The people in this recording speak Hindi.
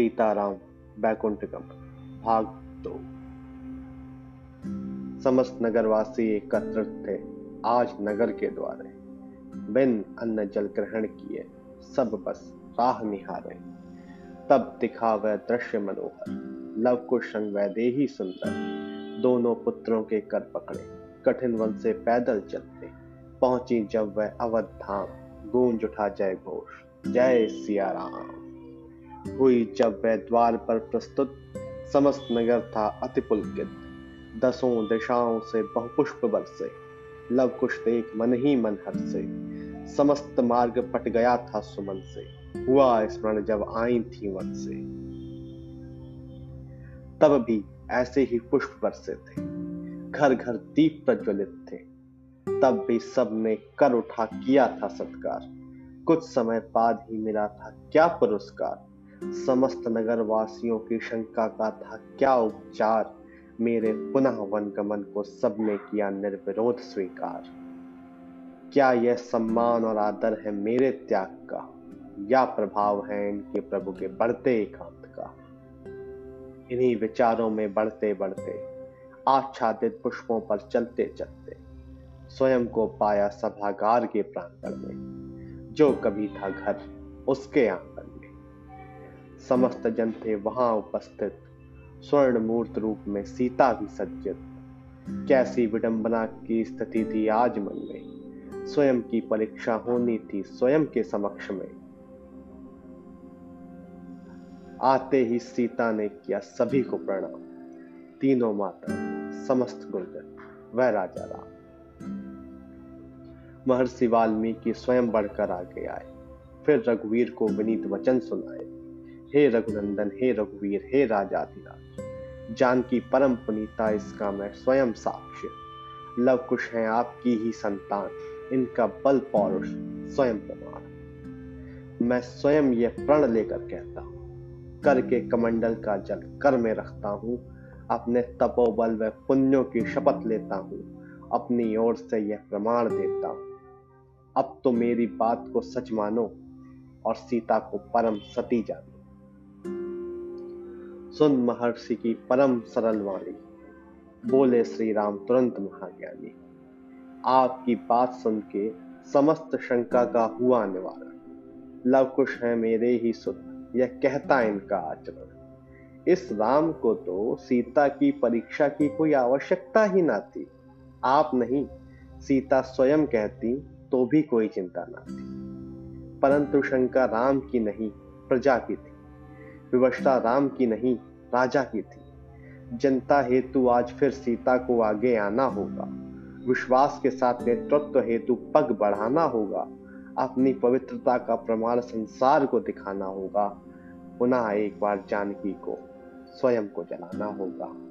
सीताराम, बैकुंठगम, भाग दो। समस्त नगरवासी एकत्रित थे आज नगर के द्वारे। बिन अन्न जल ग्रहण किए, सब बस राह निहारे। तब दिखा वह दृश्य मनोहर, लव कुश संग वैदेही सुंदर। दोनों पुत्रों के कर पकड़े, कठिन वन से पैदल चलते। पहुँची जब वह अवध धाम, गूंज उठा जय घोष, जय सिया राम हुई जब वह द्वार पर प्रस्तुत समस्त नगर था अति पुलकित दसों दिशाओं से बहुपुष्प बरसे लव कुश देख मन ही मन हर से, समस्त मार्ग पट गया था सुमन से, हुआ स्मरण जब आई थी वन से। तब भी ऐसे ही पुष्प बरसे थे घर घर दीप प्रज्वलित थे। तब भी सबने कर उठा किया था सत्कार, कुछ समय बाद ही मिला था क्या पुरस्कार समस्त नगर वासियों की शंका का था, क्या उपचार? मेरे पुनः वन गमन को सबने किया निर्विरोध स्वीकार। क्या यह सम्मान और आदर है मेरे त्याग का? या प्रभाव है इनके प्रभु के बढ़ते एकांत का? इन्हीं विचारों में बढ़ते बढ़ते, आच्छादित पुष्पों पर चलते चलते, स्वयं को पाया सभागार के प्रांगण में, जो कभी था घर, उसके आँगन समस्त जन थे वहाँ उपस्थित। स्वर्ण मूर्त रूप में सीता भी सज्जित। कैसी विडंबना की स्थिति थी आज मन में। स्वयं की परीक्षा होनी थी स्वयं के समक्ष में। आते ही सीता ने किया सभी को प्रणाम। तीनों माता, समस्त गुर्जर वह राजा राम। महर्षि वाल्मीकि स्वयं बढ़कर आगे आए। फिर रघुवीर को विनीत वचन सुनाए। हे रघुनंदन, हे रघुवीर, हे राजाधिराज जानकी परम पुनीता इसका मैं स्वयं साक्ष्य। लव कुश है आपकी ही संतान, इनका बल पौरुष स्वयं प्रमाण। मैं स्वयं यह प्रण लेकर कहता हूँ, कर के कमंडल का जल कर में रखता हूँ, अपने तपोबल व पुण्यों की शपथ लेता हूँ, अपनी ओर से यह प्रमाण देता हूँ। अब तो मेरी बात को सच मानो और सीता को परम सती जानो। सुन महर्षि की परम सरल वाणी। बोले श्री राम तुरंत महाज्ञानी, आपकी बात सुन के समस्त शंका का हुआ निवारण। लव कुश है मेरे ही सुन, यह कहता इनका आचरण। इस राम को तो सीता की परीक्षा की कोई आवश्यकता ही ना थी। आप नहीं, सीता स्वयं कहती तो भी कोई चिंता ना थी। परंतु शंका राम की नहीं, प्रजा की थी। विवशता राम की नहीं, राजा की थी। जनता हेतु आज फिर सीता को आगे आना होगा। विश्वास के साथ नेतृत्व हेतु पग बढ़ाना होगा। अपनी पवित्रता का प्रमाण संसार को दिखाना होगा। पुनः एक बार जानकी को स्वयं को जलाना होगा।